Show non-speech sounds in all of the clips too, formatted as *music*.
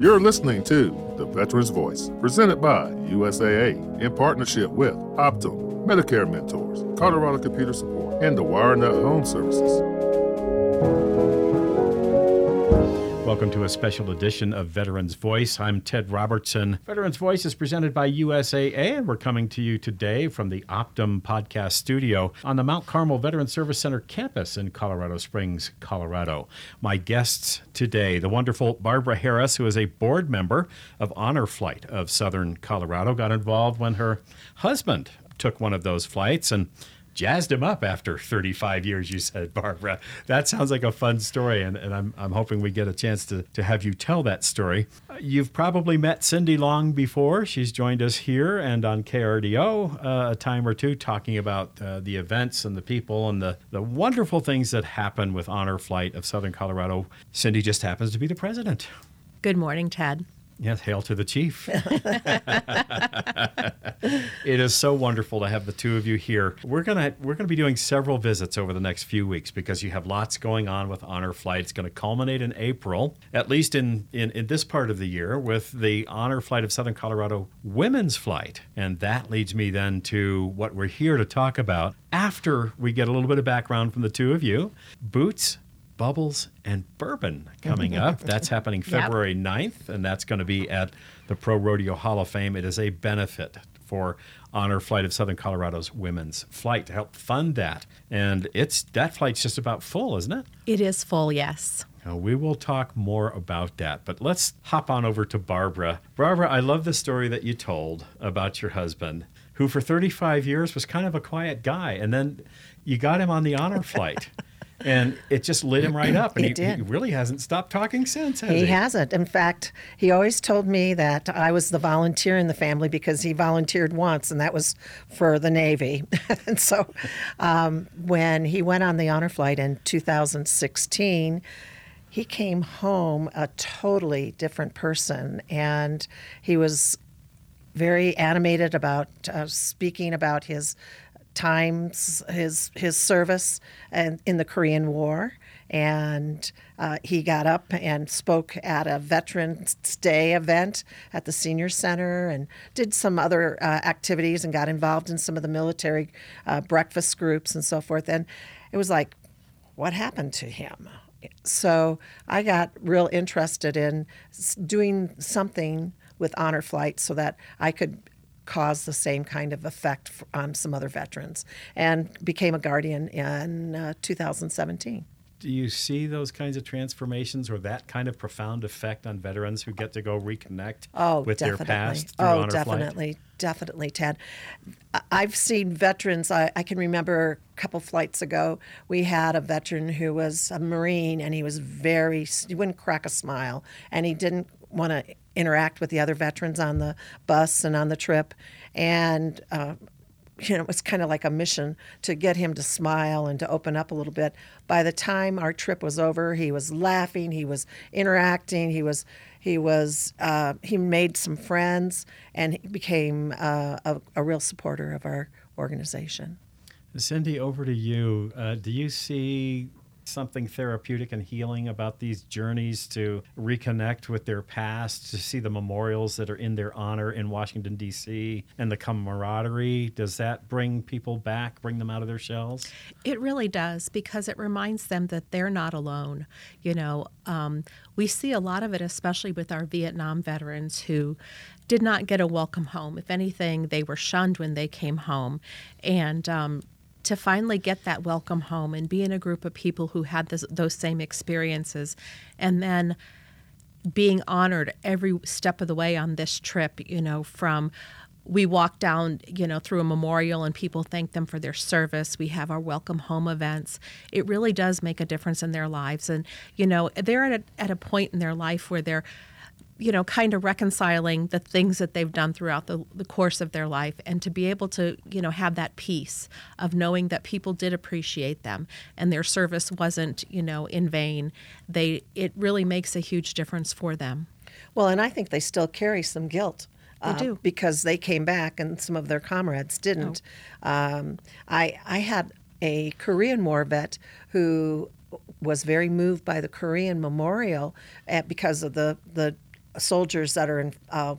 You're listening to The Veteran's Voice, presented by USAA in partnership with Optum, Medicare Mentors, Colorado Computer Support, and the WireNut Home Services. Welcome to a special edition of Veterans Voice. I'm Ted Robertson. Veterans Voice is presented by USAA, and we're coming to you today from the Optum Podcast Studio on the Mount Carmel Veterans Service Center campus in Colorado Springs, Colorado. My guests today, the wonderful Barbara Harris, who is a board member of Honor Flight of Southern Colorado, got involved when her husband took one of those flights and jazzed him up after 35 years, you said, Barbara. That sounds like a fun story, and, and I'm, I'm hoping we get a chance to, to have you tell that story. Uh, you've probably met Cindy Long before. She's joined us here and on KRDO uh, a time or two talking about uh, the events and the people and the, the wonderful things that happen with Honor Flight of Southern Colorado. Cindy just happens to be the president. Good morning, Ted. Yes, hail to the chief. it is so wonderful to have the two of you here. We're gonna we're gonna be doing several visits over the next few weeks because you have lots going on with Honor Flight. It's going to culminate in April, at least in, in in this part of the year, with the Honor Flight of Southern Colorado Women's Flight, and that leads me then to what we're here to talk about after we get a little bit of background from the two of you. Boots Bubbles and Bourbon coming up. *laughs* That's happening February yep. 9th, and that's going to be at the Pro Rodeo Hall of Fame. It is a benefit for Honor Flight of Southern Colorado's women's flight to help fund that. And it's that flight's just about full, isn't it? It is full, yes. Now, we will talk more about that, but let's hop on over to Barbara. Barbara, I love the story that you told about your husband, who for 35 years was kind of a quiet guy, and then you got him on the honor flight *laughs* and it just lit him right up. And he, he, really hasn't stopped talking since, has he? He hasn't. In fact, he always told me that I was the volunteer in the family because he volunteered once, and that was for the Navy. *laughs* and so um, when he went on the honor flight in 2016, he came home a totally different person, and he was very animated about uh, speaking about his times his his service and in the Korean War, and uh, he got up and spoke at a Veterans Day event at the Senior Center and did some other uh, activities and got involved in some of the military uh, breakfast groups and so forth. And it was like, what happened to him? So I got real interested in doing something with honor flight so that I could caused the same kind of effect on some other veterans and became a guardian in uh, 2017 do you see those kinds of transformations or that kind of profound effect on veterans who get to go reconnect oh, with definitely. their past? oh, definitely, flight? definitely, Ted. I've seen veterans. I, I, can remember a couple flights ago, we had a veteran who was a Marine and he was very, he wouldn't crack a smile and he didn't want to interact with the other veterans on the bus and on the trip. And, uh, you know, it was kind of like a mission to get him to smile and to open up a little bit. By the time our trip was over, he was laughing, he was interacting, he was he was uh, he made some friends, and he became uh, a, a, real supporter of our organization. Cindy, over to you. Uh, do you see something therapeutic and healing about these journeys to reconnect with their past, to see the memorials that are in their honor in Washington, D.C., and the camaraderie? Does that bring people back, bring them out of their shells? It really does because it reminds them that they're not alone. You know, um, we see a lot of it, especially with our Vietnam veterans who did not get a welcome home. If anything, they were shunned when they came home. And um, to finally get that welcome home and be in a group of people who had this, those same experiences. And then being honored every step of the way on this trip you know from we walk down you know through a memorial and people thank them for their service. We have our welcome home events. It really does make a difference in their lives. And you know they're at a, at a point in their life where they're you know, kind of reconciling the things that they've done throughout the, the course of their life and to be able to, you know, have that peace of knowing that people did appreciate them and their service wasn't, you know, in vain. They it really makes a huge difference for them. Well, and I think they still carry some guilt. Uh, do. because they came back and some of their comrades didn't. Oh. Um, I I had a Korean War vet who was very moved by the Korean memorial at, because of the the soldiers that are in. Uh,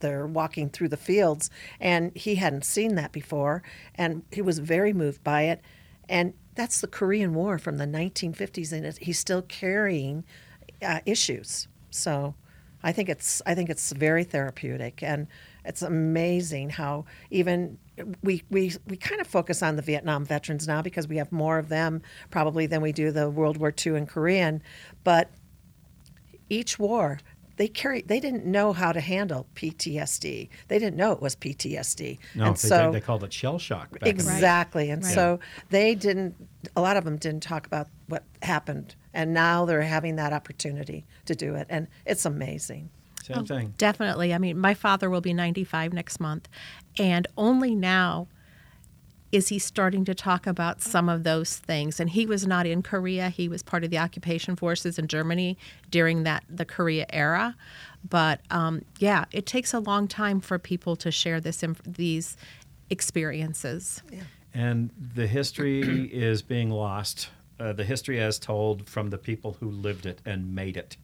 they're walking through the fields, and he hadn't seen that before, and he was very moved by it. And that's the Korean War from the 1950s, and he's still carrying uh, issues. So, I think it's I think it's very therapeutic, and it's amazing how even we, we, we kind of focus on the Vietnam veterans now because we have more of them probably than we do the World War II and Korean. But each war, they carry they didn't know how to handle PTSD. They didn't know it was PTSD. No, and they, so, they called it shell shock. Back exactly. And Right. so they didn't a lot of them didn't talk about what happened. And now they're having that opportunity to do it. And it's amazing. In the, same oh, thing. Definitely. I mean, my father will be 95 next month, and only now is he starting to talk about some of those things. And he was not in Korea; he was part of the occupation forces in Germany during that the Korea era. But um, yeah, it takes a long time for people to share this inf- these experiences. And the history *clears throat* is being lost. Uh, the history as told from the people who lived it and made it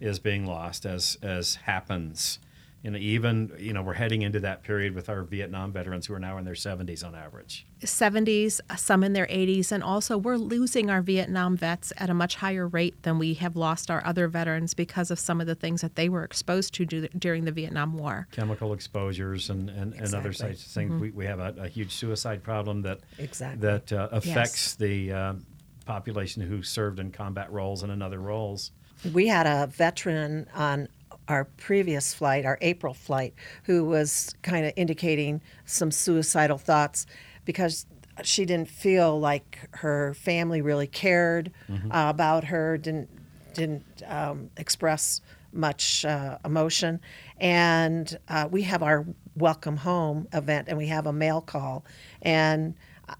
is being lost as as happens. You know, even you know we're heading into that period with our Vietnam veterans who are now in their 70s on average. 70s, some in their 80s, and also we're losing our Vietnam vets at a much higher rate than we have lost our other veterans because of some of the things that they were exposed to do, during the Vietnam War. Chemical exposures and, and, and other Exactly. sites of things. We, we have a, a huge suicide problem that Exactly. that uh, affects the uh, population who served in combat roles and in other roles. We had a veteran on our previous flight, our April flight, who was kind of indicating some suicidal thoughts because she didn't feel like her family really cared uh, about her, didn't didn't um, express much uh, emotion, and uh, we have our welcome home event, and we have a mail call, and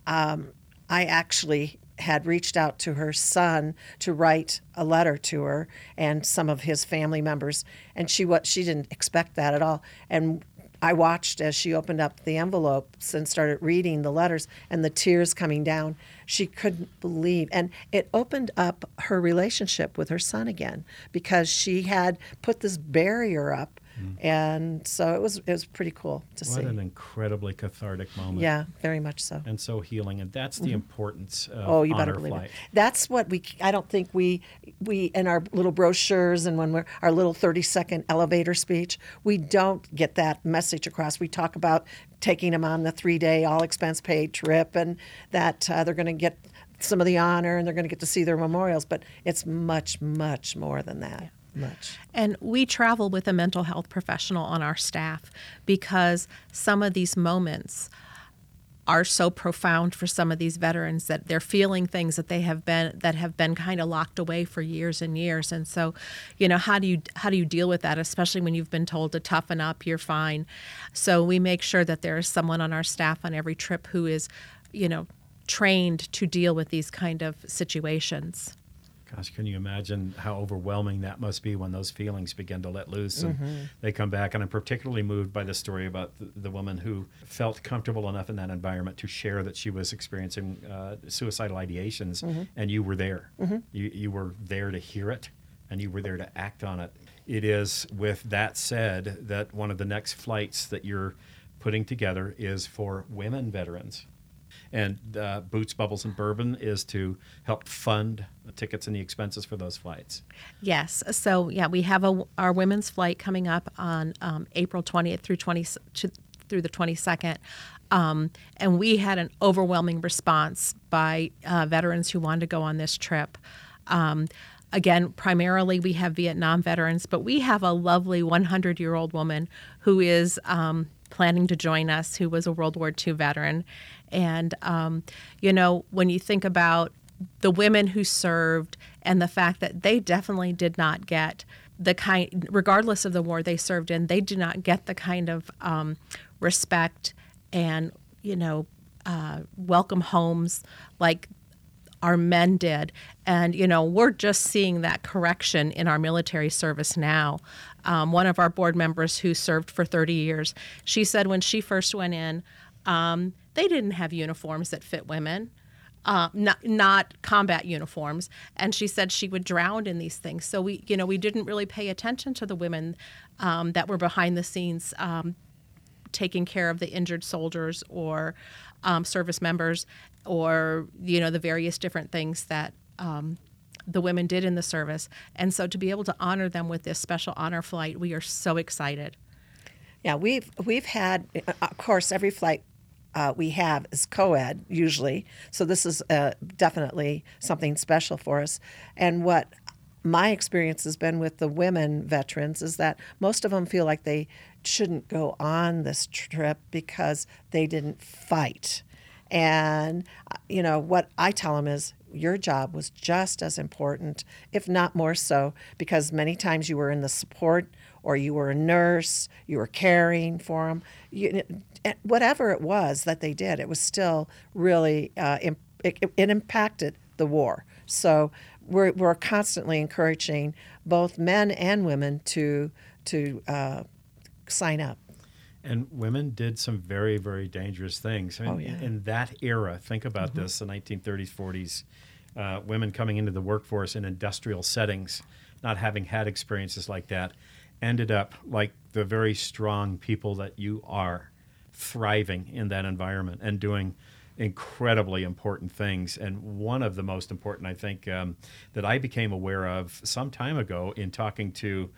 um, I actually had reached out to her son to write a letter to her and some of his family members and she what she didn't expect that at all and I watched as she opened up the envelopes and started reading the letters and the tears coming down. She couldn't believe. And it opened up her relationship with her son again because she had put this barrier up. And so it was it was pretty cool to What see. What an incredibly cathartic moment. Yeah, very much so. And so healing, and that's the importance of Oh, you honor better believe flight. it. That's what we. I don't think we we in our little brochures and when we're our little thirty second elevator speech, we don't get that message across. We talk about taking them on the three day all expense paid trip and that uh, they're going to get some of the honor and they're going to get to see their memorials. But it's much much more than that. Much. And we travel with a mental health professional on our staff because some of these moments are so profound for some of these veterans that they're feeling things that they have been that have been kind of locked away for years and years. And so you know how do you how do you deal with that especially when you've been told to toughen up you're fine? So we make sure that there is someone on our staff on every trip who is you know trained to deal with these kind of situations Gosh, can you imagine how overwhelming that must be when those feelings begin to let loose and Mm-hmm. they come back? And I'm particularly moved by the story about the, the woman who felt comfortable enough in that environment to share that she was experiencing uh, suicidal ideations, Mm-hmm. and you were there. You, you were there to hear it, and you were there to act on it. It is, with that said, that one of the next flights that you're putting together is for women veterans. And uh, Boots, Bubbles, and Bourbon is to help fund the tickets and the expenses for those flights. Yes. So yeah, we have a, our women's flight coming up on um, April 20th through 20 to, through the 22nd. Um, and we had an overwhelming response by uh, veterans who wanted to go on this trip. Um, again, primarily we have Vietnam veterans, but we have a lovely 100 year old woman who is um, planning to join us, who was a World War II veteran. And, um, you know, when you think about the women who served and the fact that they definitely did not get the kind, regardless of the war they served in, they do not get the kind of um, respect and, you know, uh, welcome homes like our men did. And, you know, we're just seeing that correction in our military service now. Um, one of our board members who served for 30 years, she said when she first went in, um, they didn't have uniforms that fit women. uh, not not combat uniforms, and she said she would drown in these things. So we, you know, we didn't really pay attention to the women um, that were behind the scenes. Um, taking care of the injured soldiers or um, service members or you know the various different things that um, the women did in the service and so to be able to honor them with this special honor flight we are so excited Yeah, we've we've had, uh, of course, every flight uh, we have is co-ed usually, so this is uh, definitely something special for us. And what my experience has been with the women veterans is that most of them feel like they shouldn't go on this trip because they didn't fight. And uh, you know what I tell them is your job was just as important, if not more so, because many times you were in the support or you were a nurse, you were caring for them. You, whatever it was that they did, it was still really uh, it, it, it impacted the war. So we're, we're constantly encouraging both men and women to to uh, sign up. And women did some very, very dangerous things. I mean, Oh, yeah. In that era, think about this the 1930s, 40s, uh, women coming into the workforce in industrial settings, not having had experiences like that, ended up like the very strong people that you are, thriving in that environment and doing incredibly important things. And one of the most important, I think, um, that I became aware of some time ago in talking to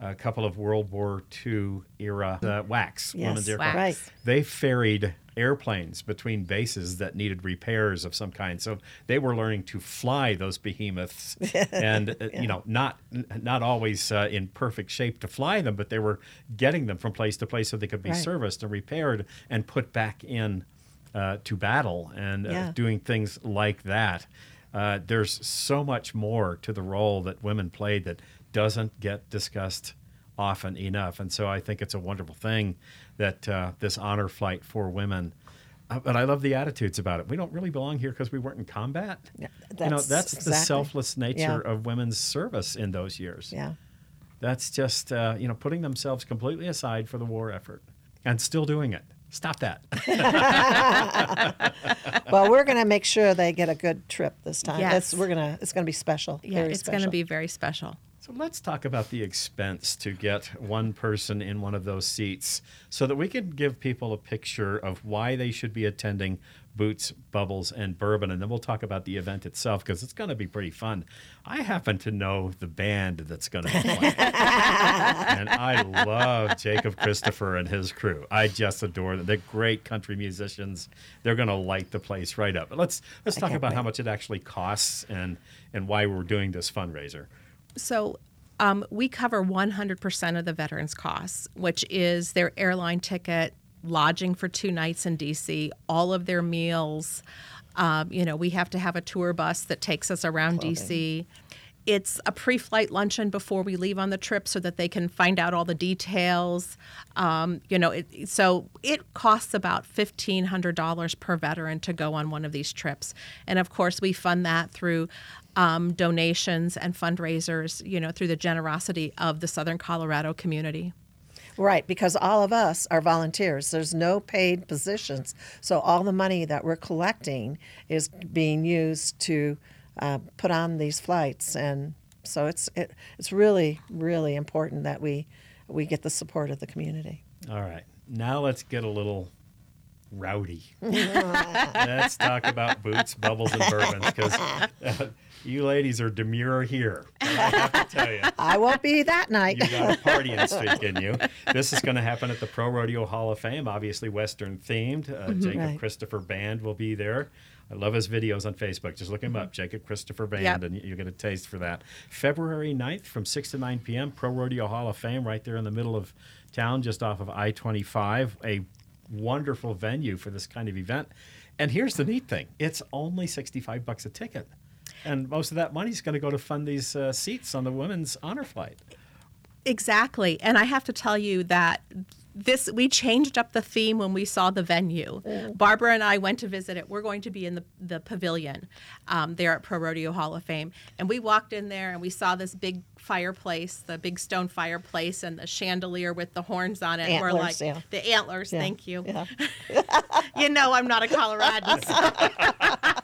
a couple of World War II era uh, WACs, Yes, women's aircraft. right. They ferried airplanes between bases that needed repairs of some kind. So they were learning to fly those behemoths, *laughs* and uh, you know, not not always uh, in perfect shape to fly them, but they were getting them from place to place so they could be Right. serviced and repaired and put back in uh, to battle and uh, Yeah. doing things like that. Uh, there's so much more to the role that women played that doesn't get discussed often enough. And so I think it's a wonderful thing that uh, this honor flight for women. Uh, but I love the attitudes about it. We don't really belong here because we weren't in combat. Yeah, you know, that's that's the selfless nature yeah. of women's service in those years. Yeah. That's just uh, you know putting themselves completely aside for the war effort and still doing it. Stop that. *laughs* well, we're going to make sure they get a good trip this time. Yes. It's, we're gonna. It's going to be special. yeah very it's going to be very special So let's talk about the expense to get one person in one of those seats so that we can give people a picture of why they should be attending Boots, Bubbles, and Bourbon. And then we'll talk about the event itself because it's going to be pretty fun. I happen to know the band that's going to be playing. *laughs* and I love Jacob Christopher and his crew. I just adore them. They're great country musicians. They're going to light the place right up. But let's let's talk about how much it actually costs and and why we're doing this fundraiser. So um, we cover 100% of the veterans' costs, which is their airline ticket, lodging for two nights in DC, all of their meals. Um, you know, we have to have a tour bus that takes us around DC. It's a pre flight luncheon before we leave on the trip so that they can find out all the details. Um, you know, it, so it costs about $1,500 per veteran to go on one of these trips. And of course, we fund that through um, donations and fundraisers, you know, through the generosity of the Southern Colorado community. Right, because all of us are volunteers. There's no paid positions. So all the money that we're collecting is being used to uh, put on these flights. And so it's, it, it's really, really important that we, we get the support of the community. All right. Now let's get a little rowdy. *laughs* let's talk about boots, bubbles, and bourbons because uh, you ladies are demure here. I have to tell you. I won't be that night. You got a *laughs* partying streak in you. This is going to happen at the Pro Rodeo Hall of Fame, obviously Western themed. Uh, Jacob Right. Christopher Band will be there. I love his videos on Facebook. Just look him up, Jacob Christopher Band, Yep. and you- you get a taste for that. February 9th from 6 to 9 p.m., Pro Rodeo Hall of Fame, right there in the middle of town, just off of I 25. A wonderful venue for this kind of event. And here's the neat thing it's only 65 bucks a ticket. And most of that money is going to go to fund these uh, seats on the women's honor flight. Exactly. And I have to tell you that this we changed up the theme when we saw the venue. Barbara and I went to visit it. We're going to be in the, the pavilion um, there at Pro Rodeo Hall of Fame. And we walked in there and we saw this big fireplace, the big stone fireplace, and the chandelier with the horns on it. We're Antlers, like, yeah. the antlers, Yeah, thank you. yeah. *laughs* you know, I'm not a Coloradan. *laughs* so-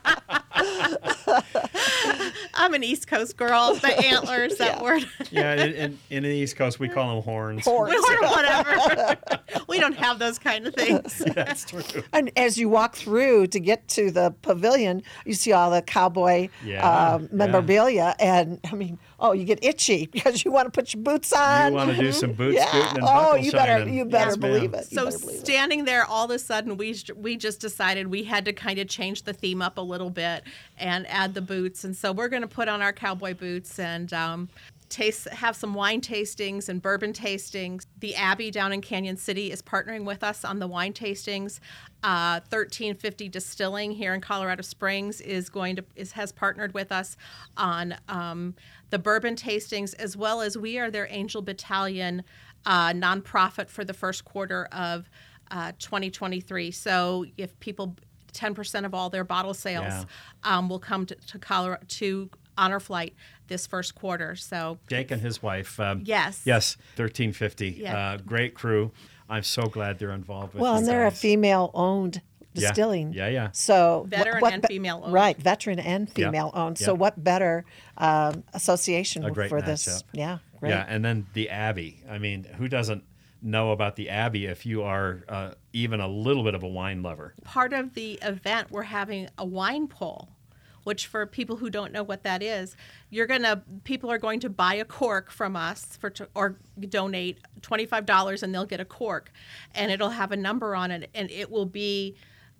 I'm an East Coast girl. The *laughs* antlers, that Yeah. word. *laughs* Yeah, in, in, in the East Coast, we call them horns. Horns. or whatever. *laughs* we don't have those kind of things. That's true. And as you walk through to get to the pavilion, you see all the cowboy Yeah, um, yeah. memorabilia, and I mean, oh, you get itchy *laughs* because you want to put your boots on. You want to do some boot yeah. scooting and Oh, you better, shining. you better Yes, ma'am. believe it. You So better believe it. standing there, all of a sudden, we we just decided we had to kind of change the theme up a little bit and add the boots. And so we're going to put on our cowboy boots and um, taste, have some wine tastings and bourbon tastings. The Abbey down in Cañon City is partnering with us on the wine tastings. Uh, 1350 Distilling here in Colorado Springs is going to is has partnered with us on um, the bourbon tastings as well as we are their Angel Battalion uh, nonprofit for the first quarter of uh, 2023. So if people, 10% of all their bottle sales Yeah. um, will come to, to Colorado to Honor Flight this first quarter. So Jake and his wife. Um, Yes. Yes, 1350. Yeah. Uh, great crew. I'm so glad they're involved with Well, you and they're a female-owned Yeah. Distilling. Yeah, yeah. So Veteran what and be- female-owned. Right, veteran and female-owned. So Yep. what better um, association A great for this? Yeah, great. Yeah, and then the Abbey. I mean, who doesn't know about the Abbey if you are uh, even a little bit of a wine lover? part of the event, we're having a wine pull. Which, for people who don't know what that is, you're gonna people are going to buy a cork from us for to, or donate twenty five dollars and they'll get a cork, and it'll have a number on it, and it will be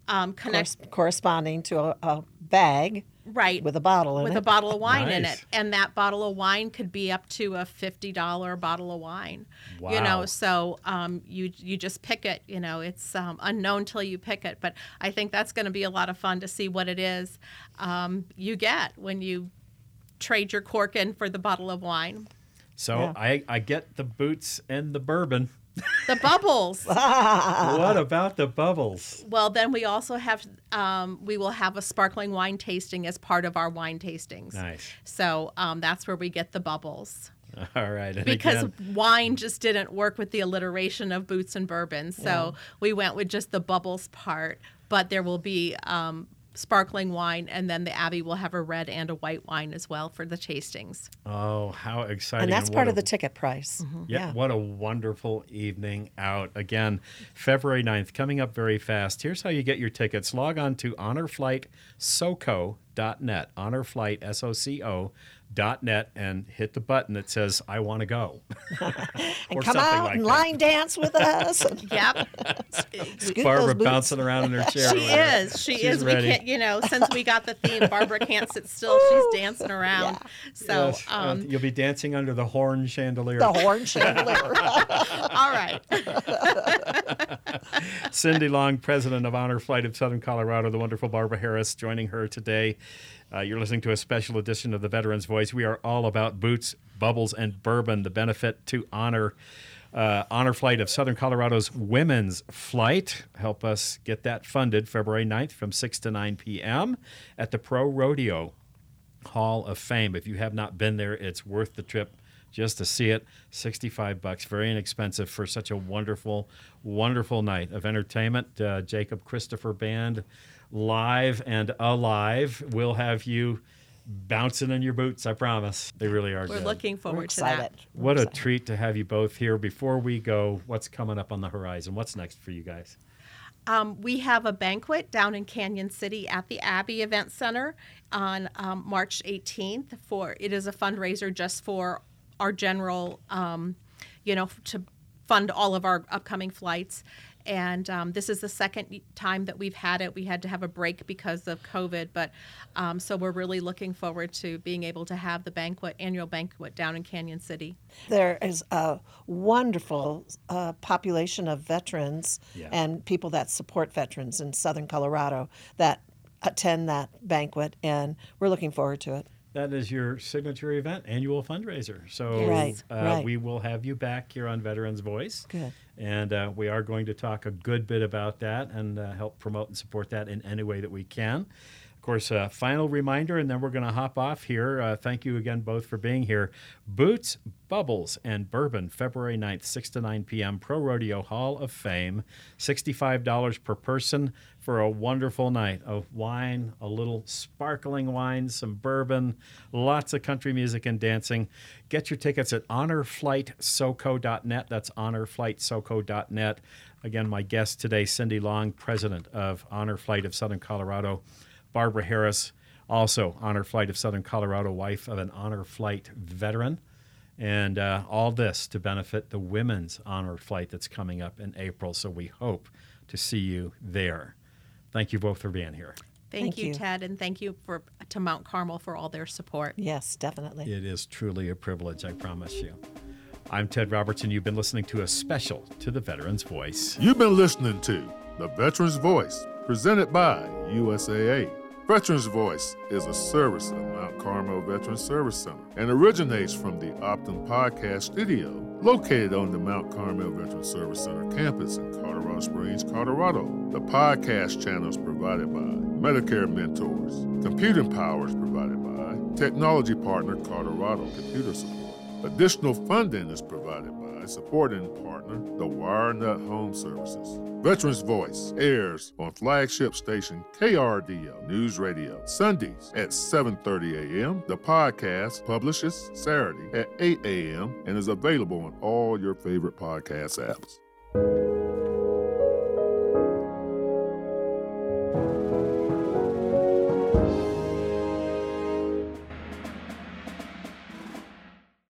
um, connect Cors- corresponding to a, a bag right with a bottle in with it. a bottle of wine in it and that bottle of wine could be up to a $50 bottle of wine wow. you know so um, you you just pick it you know it's um, unknown till you pick it but i think that's going to be a lot of fun to see what it is um, you get when you trade your cork in for the bottle of wine So Yeah. I, I get the boots and the bourbon. The bubbles *laughs* what about the bubbles? well then we also have um, we will have a sparkling wine tasting as part of our wine tastings Nice. so um, that's where we get the bubbles *laughs* All right. And because again, wine just didn't work with the alliteration of boots and bourbon. So we went with just the bubbles part, but there will be um, sparkling wine, and then the Abbey will have a red and a white wine as well for the tastings. oh, how exciting! and that's what part a- of the ticket price. Mm-hmm. Yeah, what a wonderful evening out. Again, February 9th, coming up very fast. Here's how you get your tickets. Log on to honorflightsoco.net, honorflightsoco.net, and hit the button that says, I want to go. *laughs* And come out like and that. line dance with us. *laughs* Yep, scoot Barbara bouncing around in her chair. she over there. is. She She's is. ready. We can't, you know, since we got the theme, *laughs* Barbara can't sit still. She's dancing around. So, Yes, uh, um, you'll be dancing under the horn chandelier. The horn chandelier. all right. Cindy Long, president of Honor Flight of Southern Colorado, the wonderful Barbara Harris joining her today. Uh, you're listening to a special edition of the Veterans Voice. We are all about boots, bubbles, and bourbon, the benefit to honor. Uh, honor Flight of Southern Colorado's women's flight. Help us get that funded February 9th from 6 to 9 p.m. at the Pro Rodeo Hall of Fame. If you have not been there, it's worth the trip just to see it. 65 bucks, very inexpensive for such a wonderful, wonderful night of entertainment. Uh, Jacob Christopher Band, live and alive. We'll have you bouncing in your boots, I promise. They really are We're good. looking We're forward to that. We're what a treat to have you both here. Before we go, what's coming up on the horizon? What's next for you guys? Um, we have a banquet down in Cañon City at the Abbey Event Center on um, March 18th. For it is a fundraiser just for our general, um, you know, to fund all of our upcoming flights. And um, this is the second time that we've had it. We had to have a break because of COVID, but um, so we're really looking forward to being able to have the banquet, annual banquet down in Cañon City. There is a wonderful uh, population of veterans Yeah. and people that support veterans in southern Colorado that attend that banquet, and we're looking forward to it. That is your signature event, annual fundraiser. So Right, uh, right. we will have you back here on Veterans Voice. Good. And uh, we are going to talk a good bit about that and uh, help promote and support that in any way that we can. Course, a final reminder, and then we're going to hop off here. Uh, thank you again both for being here. Boots, Bubbles, and Bourbon, February 9th, 6 to 9 p.m., Pro Rodeo Hall of Fame. $65 per person for a wonderful night of wine, a little sparkling wine, some bourbon, lots of country music and dancing. Get your tickets at honorflightsoco.net. That's honorflightsoco.net. Again, my guest today, Cindy Long, president of Honor Flight of Southern Colorado. Barbara Harris, also Honor Flight of Southern Colorado, wife of an Honor Flight veteran. And uh, all this to benefit the women's honor flight that's coming up in April. So we hope to see you there. Thank you both for being here. Thank, Thank you, you. Ted, and thank you for to Mount Carmel for all their support. Yes, definitely. It is truly a privilege, I promise you. I'm Ted Robertson. You've been listening to a special to the Veteran's Voice. You've been listening to The Veteran's Voice, presented by USAA. Veterans Voice is a service of Mount Carmel Veterans Service Center and originates from the Optum Podcast Studio, located on the Mount Carmel Veterans Service Center campus in Colorado Springs, Colorado. The podcast channel is provided by Medicare Mentors. Computing power is provided by Technology Partner Colorado Computer Support. Additional funding is provided by supporting partner, the WireNut Home Services. Veterans Voice airs on flagship station KRDO News Radio Sundays at 7:30 a.m. The podcast publishes Saturday at 8 a.m. and is available on all your favorite podcast apps.